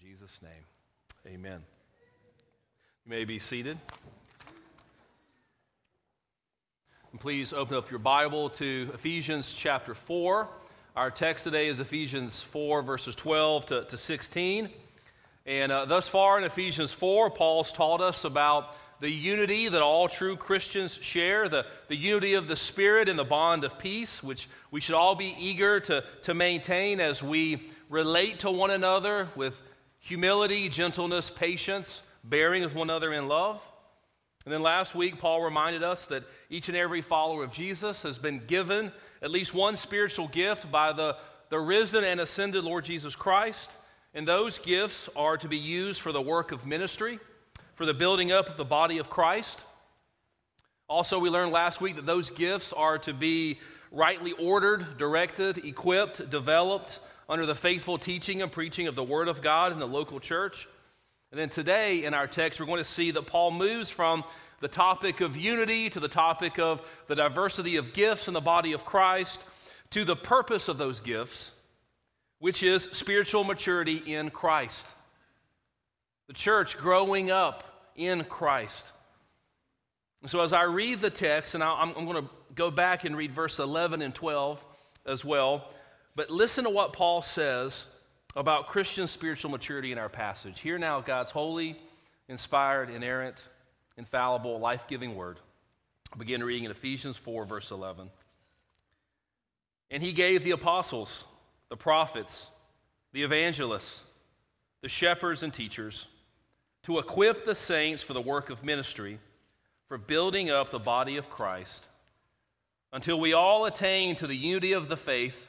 In Jesus' name, amen. You may be seated. And please open up your Bible to Ephesians chapter 4. Our text today is Ephesians 4, verses 12 to, to 16. And uh, thus far in Ephesians 4, Paul's taught us about the unity that all true Christians share, the, the unity of the Spirit and the bond of peace, which we should all be eager to, to maintain as we relate to one another with humility, gentleness, patience, bearing with one another in love. And then last week, Paul reminded us that each and every follower of Jesus has been given at least one spiritual gift by the, the risen and ascended Lord Jesus Christ. And those gifts are to be used for the work of ministry, for the building up of the body of Christ. Also, we learned last week that those gifts are to be rightly ordered, directed, equipped, developed under the faithful teaching and preaching of the Word of God in the local church. And then today in our text, we're going to see that Paul moves from the topic of unity to the topic of the diversity of gifts in the body of Christ to the purpose of those gifts, which is spiritual maturity in Christ. The church growing up in Christ. And so as I read the text, and I'm, I'm going to go back and read verse 11 and 12 as well, but listen to what Paul says about Christian spiritual maturity in our passage. Hear now God's holy, inspired, inerrant, infallible, life giving word. I'll begin reading in Ephesians 4, verse 11. And he gave the apostles, the prophets, the evangelists, the shepherds, and teachers to equip the saints for the work of ministry, for building up the body of Christ, until we all attain to the unity of the faith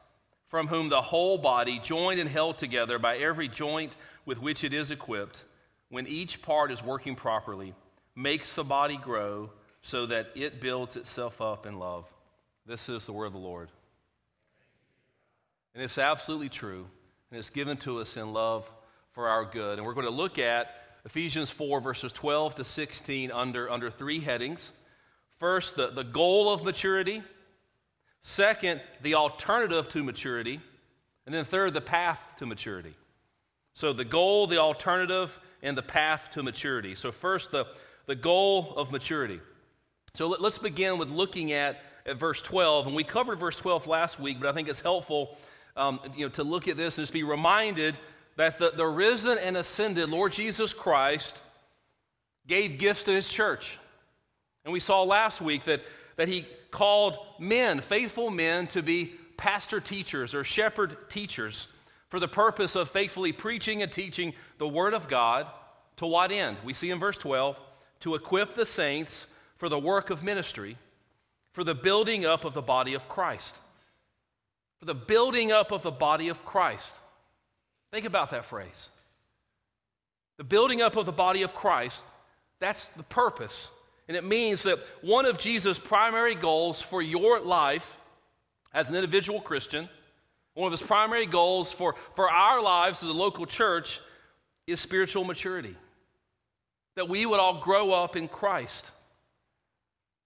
from whom the whole body, joined and held together by every joint with which it is equipped, when each part is working properly, makes the body grow so that it builds itself up in love. This is the word of the Lord. And it's absolutely true, and it's given to us in love for our good. And we're going to look at Ephesians 4, verses 12 to 16, under, under three headings. First, the, the goal of maturity. Second, the alternative to maturity. And then third, the path to maturity. So, the goal, the alternative, and the path to maturity. So, first, the, the goal of maturity. So, let, us begin with looking at, at verse 12. And we covered verse 12 last week, but I think it's helpful um, you know, to look at this and just be reminded that the, the risen and ascended Lord Jesus Christ gave gifts to his church. And we saw last week that, that he called men, faithful men, to be pastor teachers or shepherd teachers for the purpose of faithfully preaching and teaching the Word of God. To what end? We see in verse 12 to equip the saints for the work of ministry, for the building up of the body of Christ. For the building up of the body of Christ. Think about that phrase. The building up of the body of Christ, that's the purpose. And it means that one of Jesus' primary goals for your life as an individual Christian one of his primary goals for, for our lives as a local church is spiritual maturity. That we would all grow up in Christ.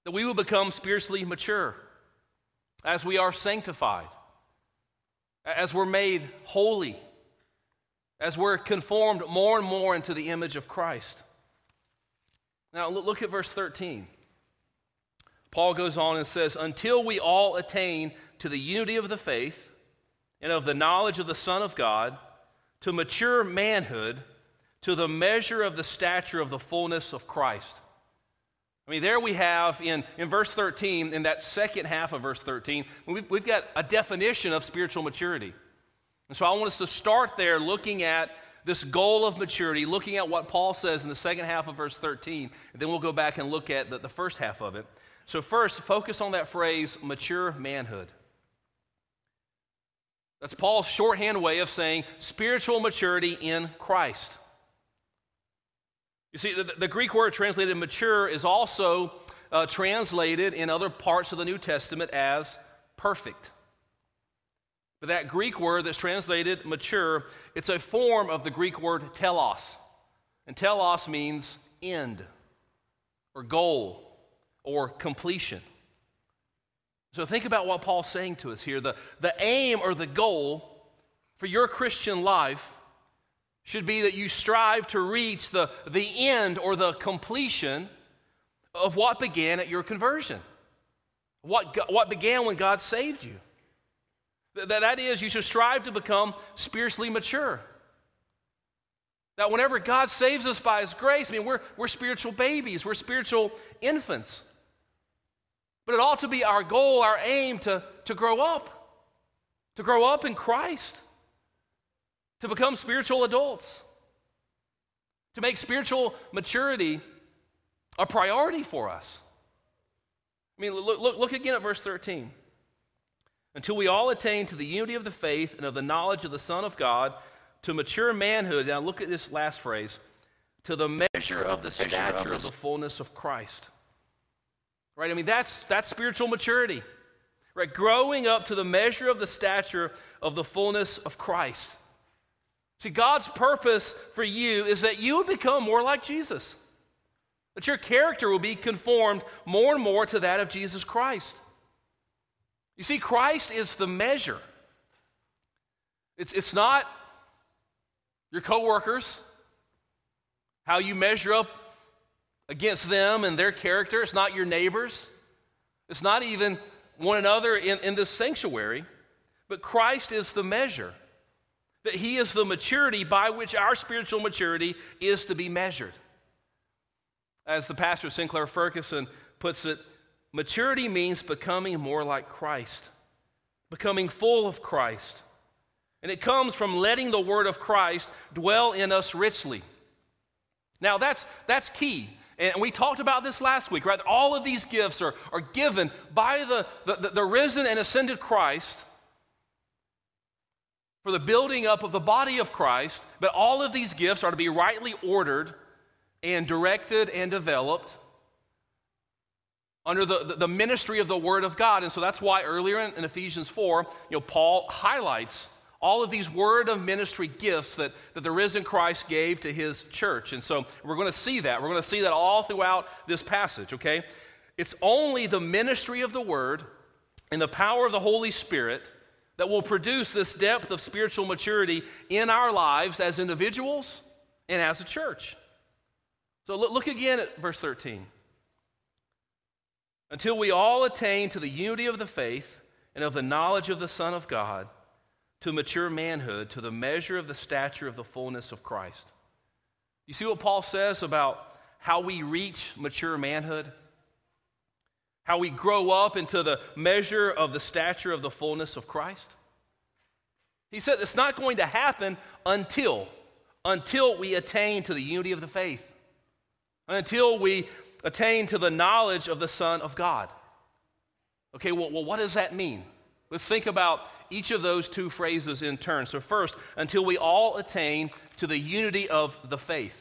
That we would become spiritually mature as we are sanctified, as we're made holy, as we're conformed more and more into the image of Christ. Now, look at verse 13. Paul goes on and says, Until we all attain to the unity of the faith and of the knowledge of the Son of God to mature manhood to the measure of the stature of the fullness of Christ. I mean, there we have in, in verse 13, in that second half of verse 13, we've, we've got a definition of spiritual maturity. And so I want us to start there looking at this goal of maturity, looking at what Paul says in the second half of verse 13, and then we'll go back and look at the, the first half of it. So, first, focus on that phrase, mature manhood. That's Paul's shorthand way of saying spiritual maturity in Christ. You see, the, the Greek word translated mature is also uh, translated in other parts of the New Testament as perfect. But that Greek word that's translated mature, it's a form of the Greek word telos. And telos means end or goal or completion. So think about what Paul's saying to us here. The, the aim or the goal for your Christian life should be that you strive to reach the, the end or the completion of what began at your conversion, what, what began when God saved you. That, that is, you should strive to become spiritually mature. That whenever God saves us by His grace, I mean, we're, we're spiritual babies, we're spiritual infants. But it ought to be our goal, our aim to, to grow up, to grow up in Christ, to become spiritual adults, to make spiritual maturity a priority for us. I mean, look, look, look again at verse 13. Until we all attain to the unity of the faith and of the knowledge of the Son of God, to mature manhood. Now, look at this last phrase to the measure of the stature of the fullness of Christ. Right? I mean, that's, that's spiritual maturity. Right? Growing up to the measure of the stature of the fullness of Christ. See, God's purpose for you is that you would become more like Jesus. That your character will be conformed more and more to that of Jesus Christ. You see, Christ is the measure. It's, it's not your coworkers, how you measure up against them and their character. It's not your neighbors. It's not even one another in, in this sanctuary. But Christ is the measure. That He is the maturity by which our spiritual maturity is to be measured. As the pastor Sinclair Ferguson puts it, maturity means becoming more like Christ, becoming full of Christ. And it comes from letting the word of Christ dwell in us richly. Now, that's, that's key. And we talked about this last week, right? All of these gifts are, are given by the, the, the risen and ascended Christ for the building up of the body of Christ. But all of these gifts are to be rightly ordered and directed and developed under the, the, ministry of the Word of God. And so that's why earlier in, in, Ephesians 4, you know, Paul highlights all of these word of ministry gifts that, that the risen Christ gave to his church. And so we're going to see that. We're going to see that all throughout this passage, okay? It's only the ministry of the Word and the power of the Holy Spirit that will produce this depth of spiritual maturity in our lives as individuals and as a church. So look, look again at verse 13. Until we all attain to the unity of the faith and of the knowledge of the Son of God, to mature manhood, to the measure of the stature of the fullness of Christ. You see what Paul says about how we reach mature manhood? How we grow up into the measure of the stature of the fullness of Christ? He said it's not going to happen until until we attain to the unity of the faith until we attain to the knowledge of the Son of God. Okay, well, well, what does that mean? Let's think about each of those two phrases in turn. So, first, until we all attain to the unity of the faith.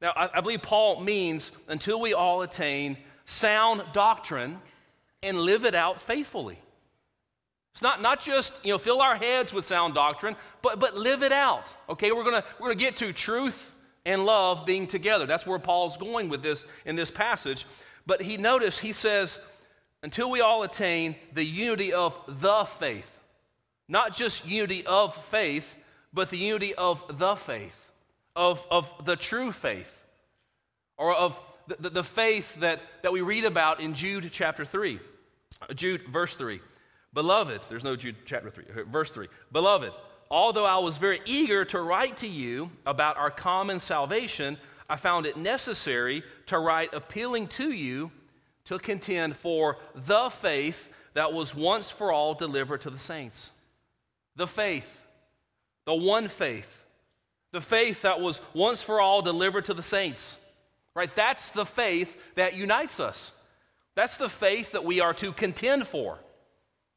Now, I, I believe Paul means until we all attain sound doctrine and live it out faithfully. It's not, not just, you know, fill our heads with sound doctrine, but, but live it out. Okay, we're gonna, we're gonna get to truth and love being together. That's where Paul's going with this in this passage. But he notice he says, until we all attain the unity of the faith. Not just unity of faith, but the unity of the faith, of, of the true faith, or of the, the faith that, that we read about in Jude chapter 3. Jude, verse 3. Beloved, there's no Jude chapter 3, verse 3. Beloved, although I was very eager to write to you about our common salvation, I found it necessary to write appealing to you to contend for the faith that was once for all delivered to the saints. The faith, the one faith, the faith that was once for all delivered to the saints. Right? That's the faith that unites us. That's the faith that we are to contend for.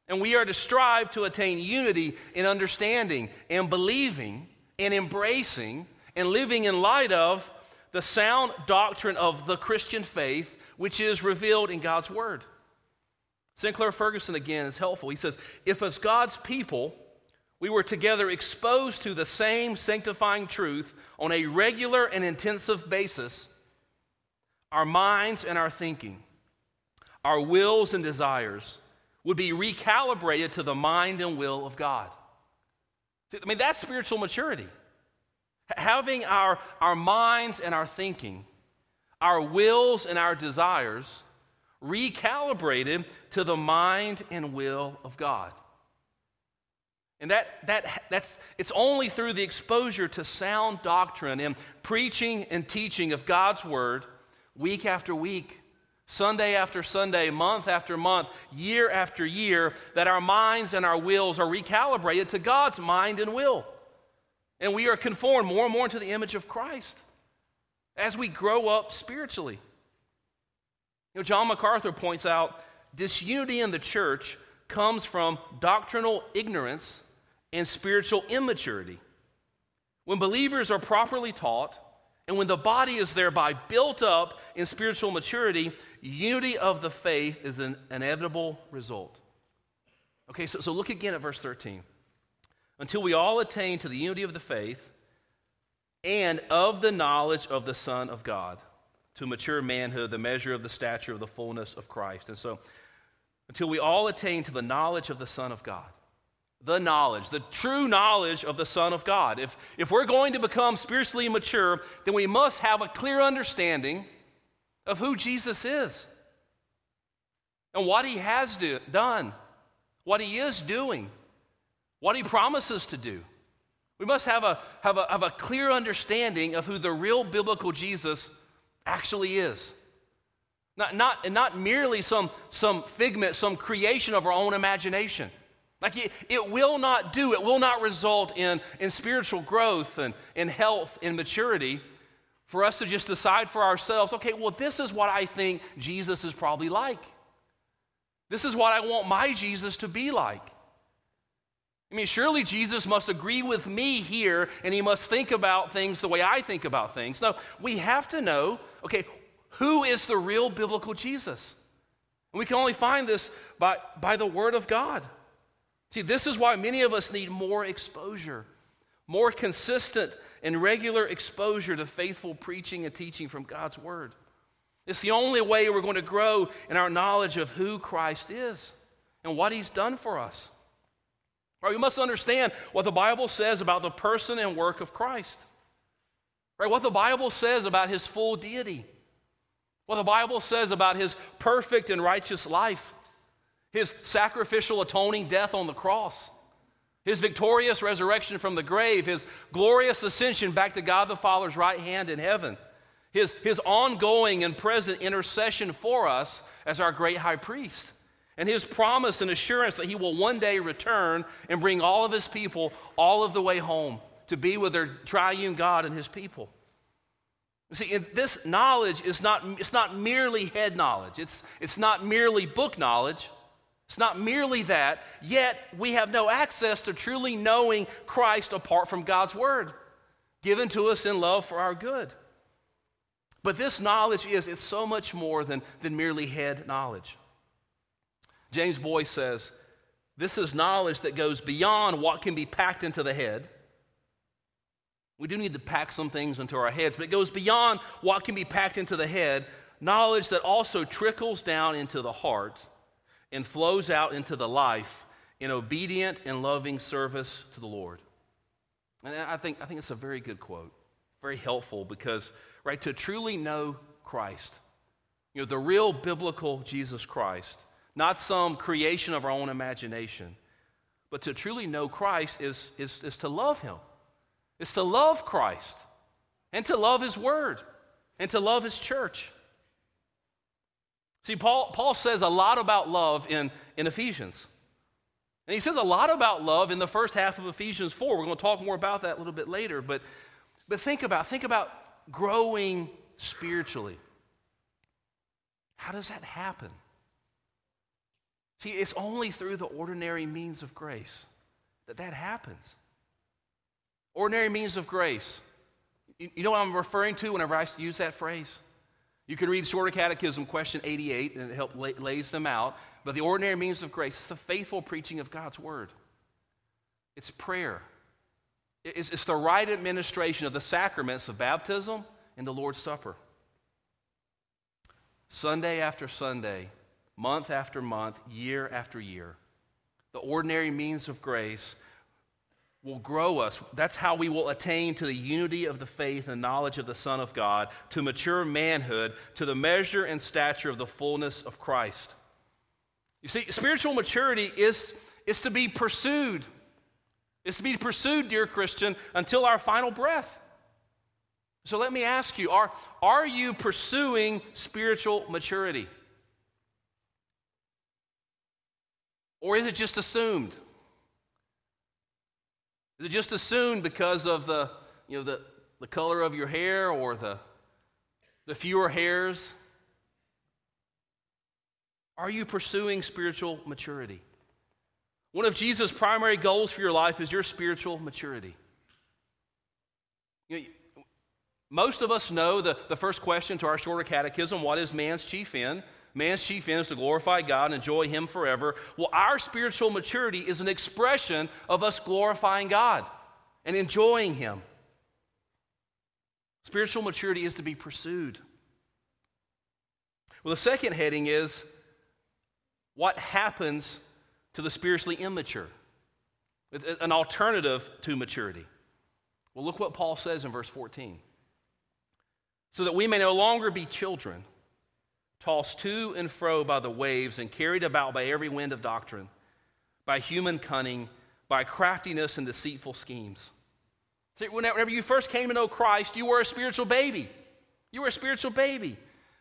And we are to strive to attain unity in understanding and believing and embracing and living in light of the sound doctrine of the Christian faith, which is revealed in God's Word. Sinclair Ferguson again is helpful. He says, If as God's people, we were together exposed to the same sanctifying truth on a regular and intensive basis, our minds and our thinking, our wills and desires would be recalibrated to the mind and will of God. I mean, that's spiritual maturity. Having our, our minds and our thinking, our wills and our desires recalibrated to the mind and will of God. And that, that, that's, it's only through the exposure to sound doctrine and preaching and teaching of God's Word week after week, Sunday after Sunday, month after month, year after year, that our minds and our wills are recalibrated to God's mind and will. And we are conformed more and more into the image of Christ as we grow up spiritually. You know, John MacArthur points out disunity in the church comes from doctrinal ignorance and spiritual immaturity. When believers are properly taught, and when the body is thereby built up in spiritual maturity, unity of the faith is an inevitable result. Okay, so, so look again at verse 13. Until we all attain to the unity of the faith and of the knowledge of the Son of God, to mature manhood, the measure of the stature of the fullness of Christ. And so, until we all attain to the knowledge of the Son of God the knowledge, the true knowledge of the Son of God. If, if we're going to become spiritually mature, then we must have a clear understanding of who Jesus is and what he has do, done, what he is doing, what he promises to do. We must have a, have, a, have a clear understanding of who the real biblical Jesus actually is. Not, not, not merely some, some figment, some creation of our own imagination. Like it, it will not do, it will not result in, in spiritual growth and in health and maturity for us to just decide for ourselves, okay, well, this is what I think Jesus is probably like. This is what I want my Jesus to be like. I mean, surely Jesus must agree with me here and he must think about things the way I think about things. No, we have to know, okay, who is the real biblical Jesus? And we can only find this by, by the Word of God. See, this is why many of us need more exposure, more consistent and regular exposure to faithful preaching and teaching from God's Word. It's the only way we're going to grow in our knowledge of who Christ is and what He's done for us. Right, we must understand what the Bible says about the person and work of Christ. Right, what the Bible says about His full deity. What the Bible says about His perfect and righteous life his sacrificial atoning death on the cross, his victorious resurrection from the grave, his glorious ascension back to God the Father's right hand in heaven, his, his ongoing and present intercession for us as our great high priest, and his promise and assurance that he will one day return and bring all of his people all of the way home to be with their triune God and his people. See, this knowledge is not, it's not merely head knowledge. It's, it's not merely book knowledge. It's not merely that, yet we have no access to truly knowing Christ apart from God's Word, given to us in love for our good. But this knowledge is it's so much more than, than merely head knowledge. James Boice says, This is knowledge that goes beyond what can be packed into the head. We do need to pack some things into our heads, but it goes beyond what can be packed into the head, knowledge that also trickles down into the heart and flows out into the life in obedient and loving service to the Lord. And I think, I think it's a very good quote, very helpful because, right, to truly know Christ, you know, the real biblical Jesus Christ, not some creation of our own imagination, but to truly know Christ is, is, is to love Him. is to love Christ and to love His Word and to love His church. See, Paul, Paul says a lot about love in, in Ephesians. And he says a lot about love in the first half of Ephesians 4. We're going to talk more about that a little bit later. But, but think about, think about growing spiritually. How does that happen? See, it's only through the ordinary means of grace that that happens. Ordinary means of grace. You know what I'm referring to whenever I use that phrase? You can read Shorter Catechism, question 88, and it help, lays them out. But the ordinary means of grace is the faithful preaching of God's word. It's prayer. It's, it's the right administration of the sacraments of baptism and the Lord's Supper. Sunday after Sunday, month after month, year after year, the ordinary means of grace will grow us. That's how we will attain to the unity of the faith and knowledge of the Son of God, to mature manhood, to the measure and stature of the fullness of Christ. You see, spiritual maturity is, is to be pursued. It's to be pursued, dear Christian, until our final breath. So let me ask you are, are you pursuing spiritual maturity? Or is it just assumed? Is it just assumed because of the, you know, the, the color of your hair or the, the fewer hairs? Are you pursuing spiritual maturity? One of Jesus' primary goals for your life is your spiritual maturity. You know, most of us know the, the first question to our shorter catechism what is man's chief end? Man's chief end is to glorify God and enjoy Him forever. Well, our spiritual maturity is an expression of us glorifying God and enjoying Him. Spiritual maturity is to be pursued. Well, the second heading is what happens to the spiritually immature? It's an alternative to maturity. Well, look what Paul says in verse 14. So that we may no longer be children tossed to and fro by the waves and carried about by every wind of doctrine, by human cunning, by craftiness and deceitful schemes. See, whenever you first came to know Christ, you were a spiritual baby. You were a spiritual baby.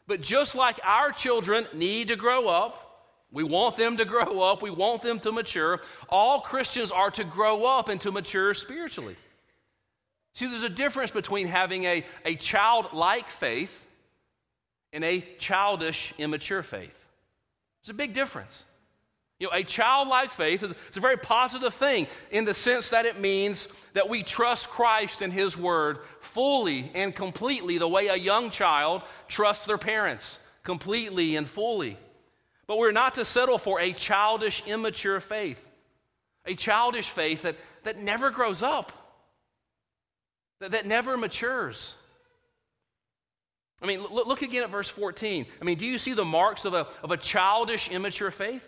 But just like our children need to grow up, we want them to grow up, we want them to mature. All Christians are to grow up and to mature spiritually. See, there's a difference between having a, a childlike faith and a childish, immature faith. There's a big difference. You know, a childlike faith is a very positive thing in the sense that it means that we trust Christ and His Word fully and completely, the way a young child trusts their parents completely and fully. But we're not to settle for a childish, immature faith, a childish faith that, that never grows up, that, that never matures. I mean, look, again at verse 14. I mean, do you see the marks of a, of a childish, immature faith?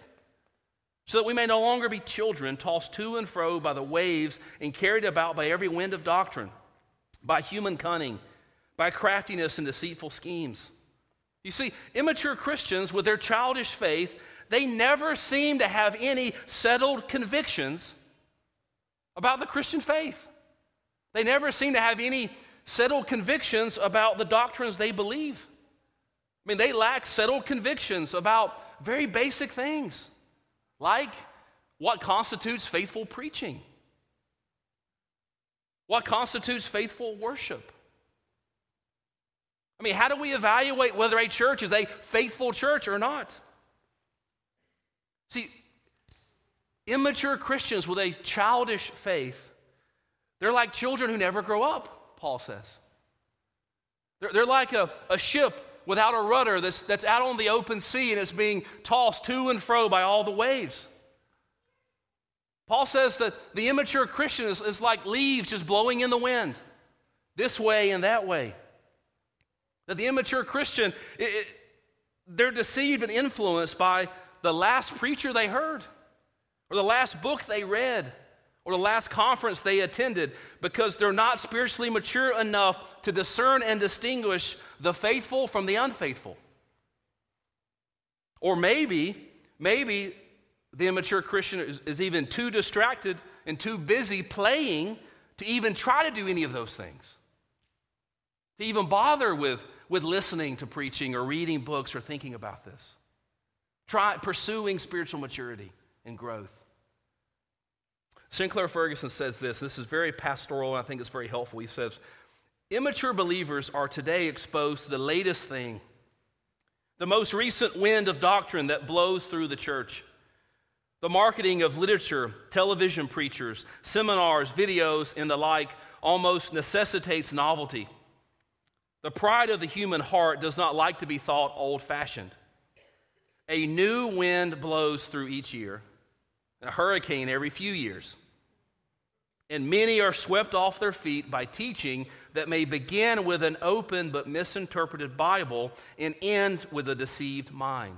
So that we may no longer be children, tossed to and fro by the waves and carried about by every wind of doctrine, by human cunning, by craftiness and deceitful schemes. You see, immature Christians with their childish faith, they never seem to have any settled convictions about the Christian faith. They never seem to have any settled convictions about the doctrines they believe. I mean, they lack settled convictions about very basic things, like what constitutes faithful preaching, what constitutes faithful worship. I mean, how do we evaluate whether a church is a faithful church or not? See, immature Christians with a childish faith, they're like children who never grow up. Paul says. They're, they're like a, a ship without a rudder that's, that's out on the open sea and it's being tossed to and fro by all the waves. Paul says that the immature Christian is, is like leaves just blowing in the wind, this way and that way. That the immature Christian, it, it, they're deceived and influenced by the last preacher they heard or the last book they read or the last conference they attended because they're not spiritually mature enough to discern and distinguish the faithful from the unfaithful. Or maybe, maybe the immature Christian is, is even too distracted and too busy playing to even try to do any of those things, to even bother with, with listening to preaching or reading books or thinking about this. Try pursuing spiritual maturity and growth. Sinclair Ferguson says this. This is very pastoral, and I think it's very helpful. He says, Immature believers are today exposed to the latest thing, the most recent wind of doctrine that blows through the church. The marketing of literature, television preachers, seminars, videos, and the like almost necessitates novelty. The pride of the human heart does not like to be thought old fashioned. A new wind blows through each year, a hurricane every few years. And many are swept off their feet by teaching that may begin with an open but misinterpreted Bible and end with a deceived mind.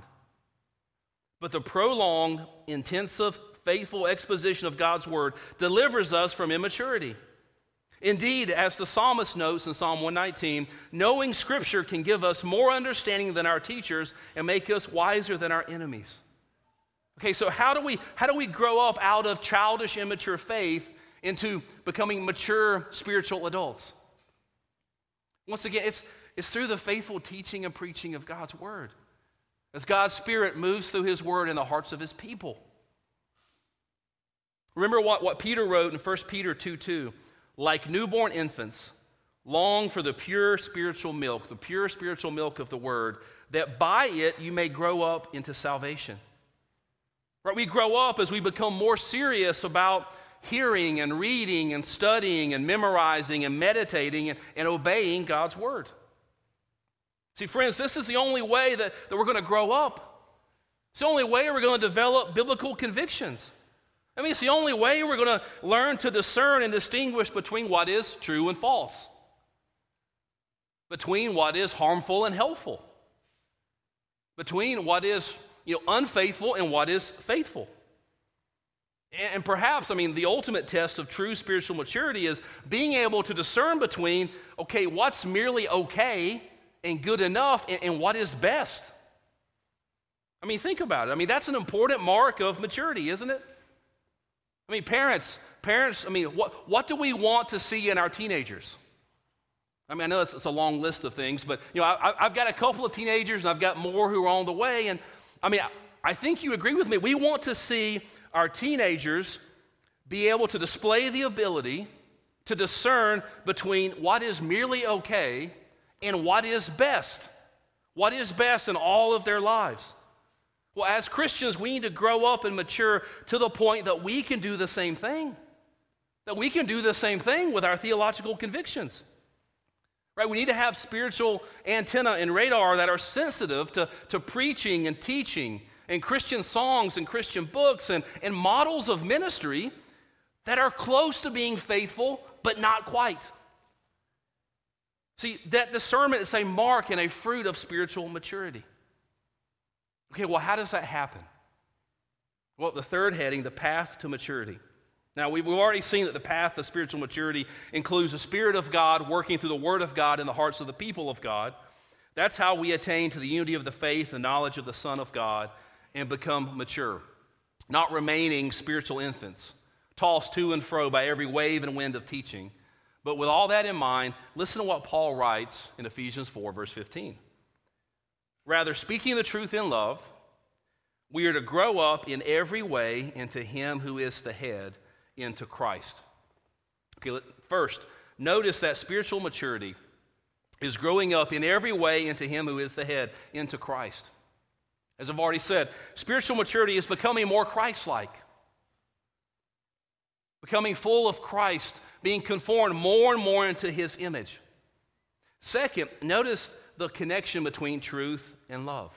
But the prolonged, intensive, faithful exposition of God's Word delivers us from immaturity. Indeed, as the psalmist notes in Psalm 119, knowing Scripture can give us more understanding than our teachers and make us wiser than our enemies. Okay, so how do we, how do we grow up out of childish, immature faith into becoming mature spiritual adults? Once again, it's, it's through the faithful teaching and preaching of God's Word. As God's Spirit moves through His Word in the hearts of His people. Remember what, what Peter wrote in 1 Peter 2 2 like newborn infants, long for the pure spiritual milk, the pure spiritual milk of the word, that by it you may grow up into salvation. Right? We grow up as we become more serious about hearing and reading and studying and memorizing and meditating and, and obeying God's word. See, friends, this is the only way that, that we're going to grow up. It's the only way we're going to develop biblical convictions. I mean, it's the only way we're going to learn to discern and distinguish between what is true and false, between what is harmful and helpful, between what is you know, unfaithful and what is faithful. And perhaps, I mean, the ultimate test of true spiritual maturity is being able to discern between, okay, what's merely okay and good enough and, and what is best. I mean, think about it. I mean, that's an important mark of maturity, isn't it? I mean, parents, parents, I mean, what, what do we want to see in our teenagers? I mean, I know it's, it's a long list of things, but, you know, I, have got a couple of teenagers and I've got more who are on the way. And, I mean, I, I think you agree with me. We want to see our teenagers be able to display the ability to discern between what is merely okay and what is best. What is best in all of their lives. Well, as Christians, we need to grow up and mature to the point that we can do the same thing. That we can do the same thing with our theological convictions. Right? We need to have spiritual antenna and radar that are sensitive to, to preaching and teaching and Christian songs and Christian books and, and models of ministry that are close to being faithful, but not quite. See, that discernment is a mark and a fruit of spiritual maturity. Okay, well, how does that happen? Well, the third heading, the path to maturity. Now, we've already seen that the path to spiritual maturity includes the Spirit of God working through the Word of God in the hearts of the people of God. That's how we attain to the unity of the faith and knowledge of the Son of God and become mature, not remaining spiritual infants, tossed to and fro by every wave and wind of teaching. But with all that in mind, listen to what Paul writes in Ephesians 4, verse 15. Rather, speaking the truth in love, we are to grow up in every way into Him who is the head, into Christ. Okay, first, notice that spiritual maturity is growing up in every way into Him who is the head, into Christ. As I've already said, spiritual maturity is becoming more Christ like, becoming full of Christ, being conformed more and more into His image. Second, notice the connection between truth and love.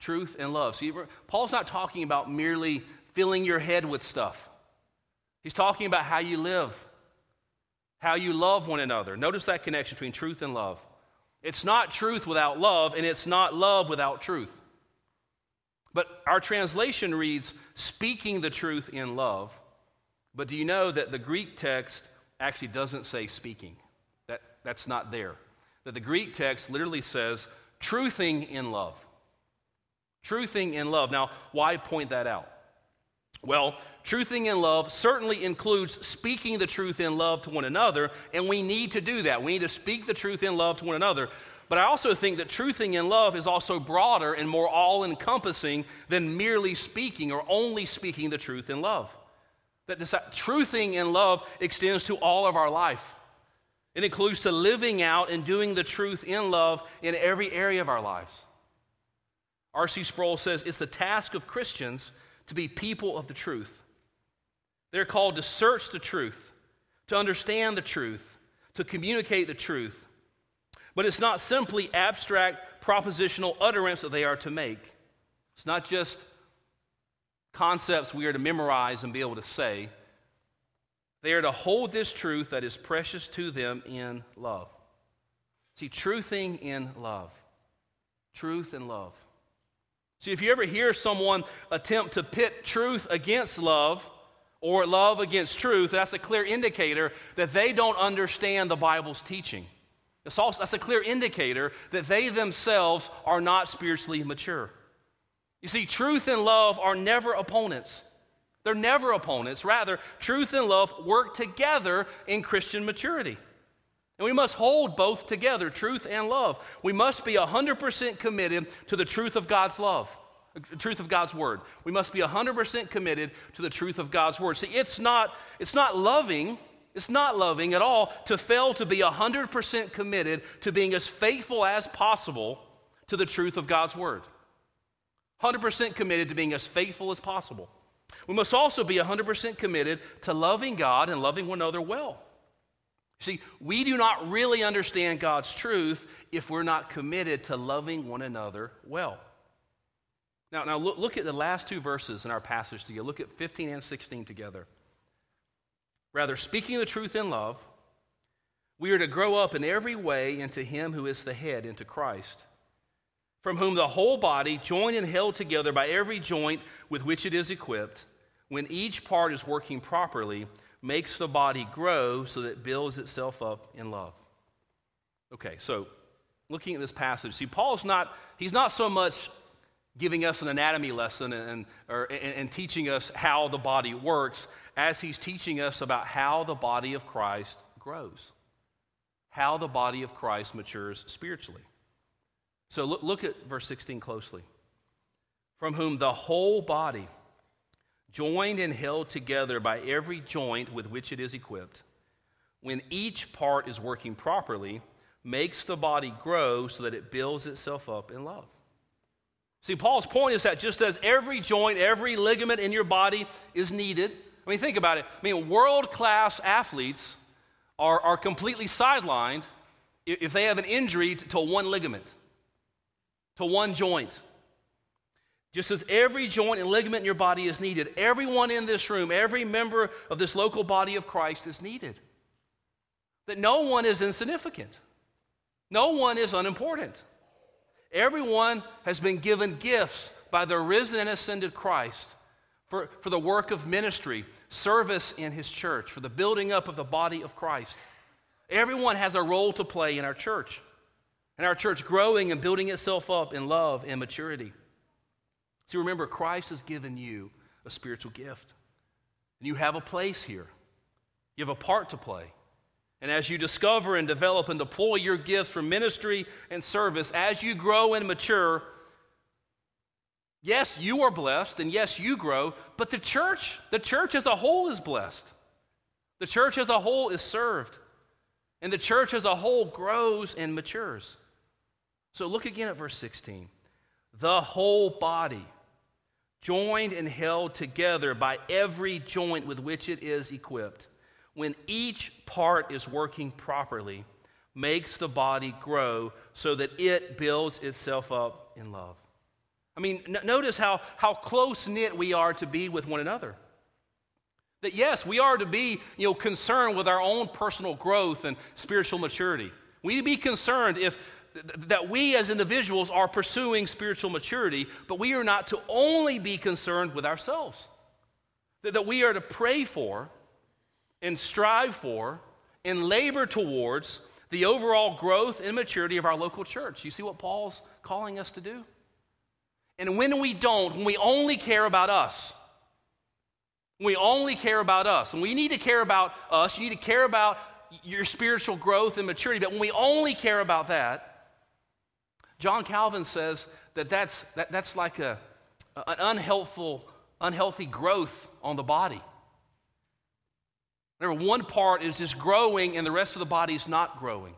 Truth and love. See, Paul's not talking about merely filling your head with stuff. He's talking about how you live, how you love one another. Notice that connection between truth and love. It's not truth without love, and it's not love without truth. But our translation reads, speaking the truth in love. But do you know that the Greek text actually doesn't say speaking? That, that's not there that the Greek text literally says truthing in love. Truthing in love. Now, why point that out? Well, truthing in love certainly includes speaking the truth in love to one another, and we need to do that. We need to speak the truth in love to one another. But I also think that truthing in love is also broader and more all encompassing than merely speaking or only speaking the truth in love. That this uh, truthing in love extends to all of our life. It includes to living out and doing the truth in love in every area of our lives. R.C. Sproul says it's the task of Christians to be people of the truth. They're called to search the truth, to understand the truth, to communicate the truth. But it's not simply abstract propositional utterance that they are to make. It's not just concepts we are to memorize and be able to say. They are to hold this truth that is precious to them in love. See, truthing in love. Truth and love. See, if you ever hear someone attempt to pit truth against love or love against truth, that's a clear indicator that they don't understand the Bible's teaching. It's also, that's a clear indicator that they themselves are not spiritually mature. You see, truth and love are never opponents. They're never opponents. Rather, truth and love work together in Christian maturity. And we must hold both together, truth and love. We must be 100% committed to the truth of God's love, the truth of God's word. We must be 100% committed to the truth of God's word. See, it's not, it's not loving, it's not loving at all to fail to be 100% committed to being as faithful as possible to the truth of God's word. 100% committed to being as faithful as possible. We must also be 100% committed to loving God and loving one another well. See, we do not really understand God's truth if we're not committed to loving one another well. Now, now look, look at the last two verses in our passage together. Look at 15 and 16 together. Rather, speaking the truth in love, we are to grow up in every way into Him who is the head, into Christ, from whom the whole body, joined and held together by every joint with which it is equipped, when each part is working properly, makes the body grow so that it builds itself up in love. Okay, so looking at this passage, see, Paul's not, he's not so much giving us an anatomy lesson and, or, and, and teaching us how the body works as he's teaching us about how the body of Christ grows, how the body of Christ matures spiritually. So look, look at verse 16 closely. From whom the whole body, joined and held together by every joint with which it is equipped, when each part is working properly, makes the body grow so that it builds itself up in love. See, Paul's point is that just as every joint, every ligament in your body is needed, I mean, think about it. I mean, world class athletes are, are completely sidelined if they have an injury to, to one ligament, to one joint. Just as every joint and ligament in your body is needed, everyone in this room, every member of this local body of Christ is needed. That no one is insignificant, no one is unimportant. Everyone has been given gifts by the risen and ascended Christ for, for the work of ministry, service in his church, for the building up of the body of Christ. Everyone has a role to play in our church, and our church growing and building itself up in love and maturity. See, remember, Christ has given you a spiritual gift. And you have a place here, you have a part to play. And as you discover and develop and deploy your gifts for ministry and service, as you grow and mature, yes, you are blessed and yes, you grow, but the church, the church as a whole is blessed. The church as a whole is served. And the church as a whole grows and matures. So look again at verse 16. The whole body joined and held together by every joint with which it is equipped, when each part is working properly, makes the body grow so that it builds itself up in love. I mean, n- notice how, how close knit we are to be with one another. That yes, we are to be you know, concerned with our own personal growth and spiritual maturity. We need to be concerned if that we as individuals are pursuing spiritual maturity, but we are not to only be concerned with ourselves. That we are to pray for and strive for and labor towards the overall growth and maturity of our local church. You see what Paul's calling us to do? And when we don't, when we only care about us, we only care about us, and we need to care about us, you need to care about your spiritual growth and maturity, but when we only care about that, John Calvin says that that's, that, that's like a, an unhelpful, unhealthy growth on the body. Remember, one part is just growing and the rest of the body is not growing.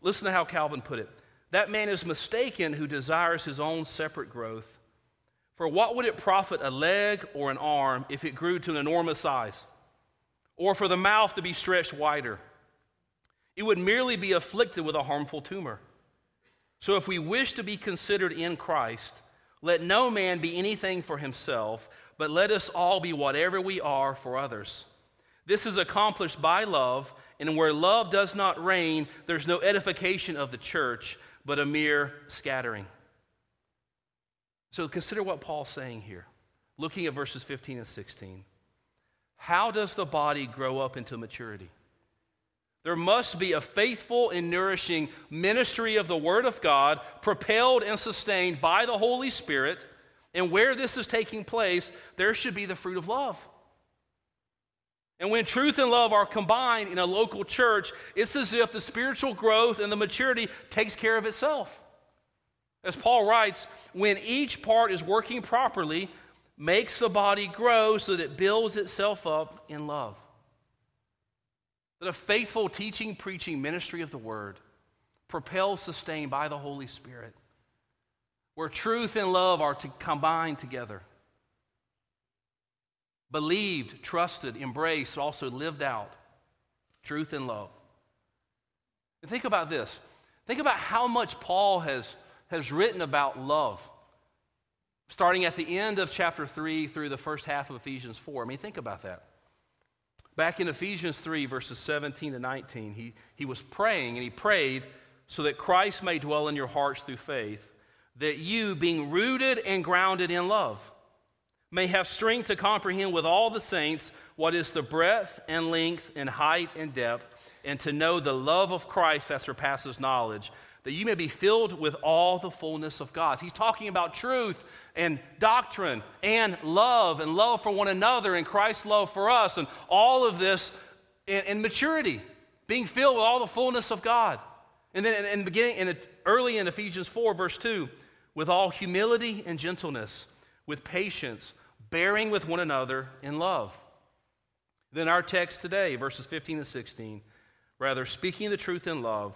Listen to how Calvin put it. That man is mistaken who desires his own separate growth. For what would it profit a leg or an arm if it grew to an enormous size? Or for the mouth to be stretched wider? It would merely be afflicted with a harmful tumor. So if we wish to be considered in Christ, let no man be anything for himself, but let us all be whatever we are for others. This is accomplished by love, and where love does not reign, there's no edification of the church, but a mere scattering. So consider what Paul's saying here, looking at verses 15 and 16. How does the body grow up into maturity? There must be a faithful and nourishing ministry of the Word of God, propelled and sustained by the Holy Spirit. And where this is taking place, there should be the fruit of love. And when truth and love are combined in a local church, it's as if the spiritual growth and the maturity takes care of itself. As Paul writes, when each part is working properly, makes the body grow so that it builds itself up in love. That a faithful teaching, preaching ministry of the word propels, sustained by the Holy Spirit, where truth and love are to combine together. Believed, trusted, embraced, also lived out. Truth and love. And think about this. Think about how much Paul has, has written about love, starting at the end of chapter 3 through the first half of Ephesians 4. I mean, think about that. Back in Ephesians 3, verses 17 to 19, he, he was praying and he prayed so that Christ may dwell in your hearts through faith, that you, being rooted and grounded in love, may have strength to comprehend with all the saints what is the breadth and length and height and depth, and to know the love of Christ that surpasses knowledge that you may be filled with all the fullness of God. He's talking about truth and doctrine and love and love for one another and Christ's love for us and all of this in, maturity, being filled with all the fullness of God. And then in, in beginning, in early in Ephesians 4, verse 2, with all humility and gentleness, with patience, bearing with one another in love. Then our text today, verses 15 and 16, rather speaking the truth in love,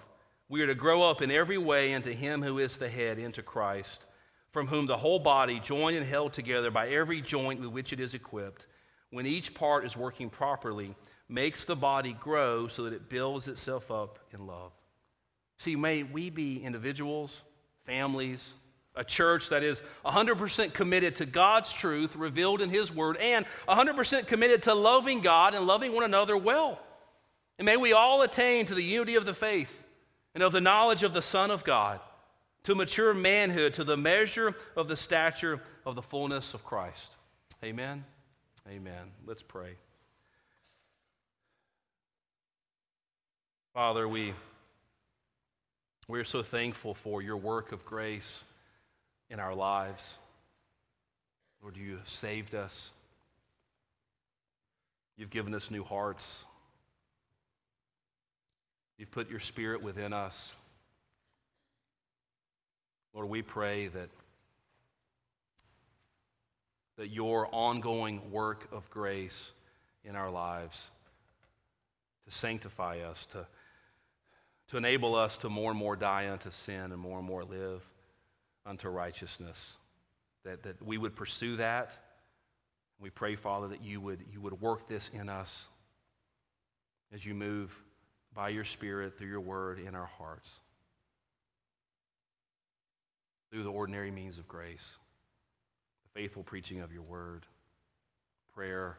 we are to grow up in every way into Him who is the head, into Christ, from whom the whole body, joined and held together by every joint with which it is equipped, when each part is working properly, makes the body grow so that it builds itself up in love. See, may we be individuals, families, a church that is 100% committed to God's truth revealed in His Word and 100% committed to loving God and loving one another well. And may we all attain to the unity of the faith and of the knowledge of the Son of God, to mature manhood, to the measure of the stature of the fullness of Christ. Amen. Amen. Let's pray. Father, we, we're so thankful for your work of grace in our lives. Lord, you have saved us. You've given us new hearts. You've put your spirit within us. Lord, we pray that, that your ongoing work of grace in our lives to sanctify us, to, to enable us to more and more die unto sin and more and more live unto righteousness, that, that we would pursue that. We pray, Father, that you would, you would work this in us as you move by your Spirit through your word in our hearts. Through the ordinary means of grace, the faithful preaching of your word, prayer,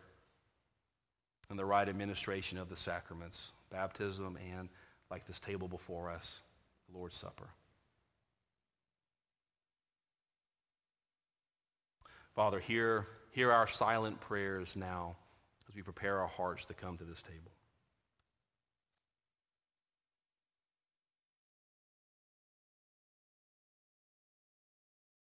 and the right administration of the sacraments, baptism, and, like this table before us, the Lord's Supper. Father, hear, hear our silent prayers now as we prepare our hearts to come to this table.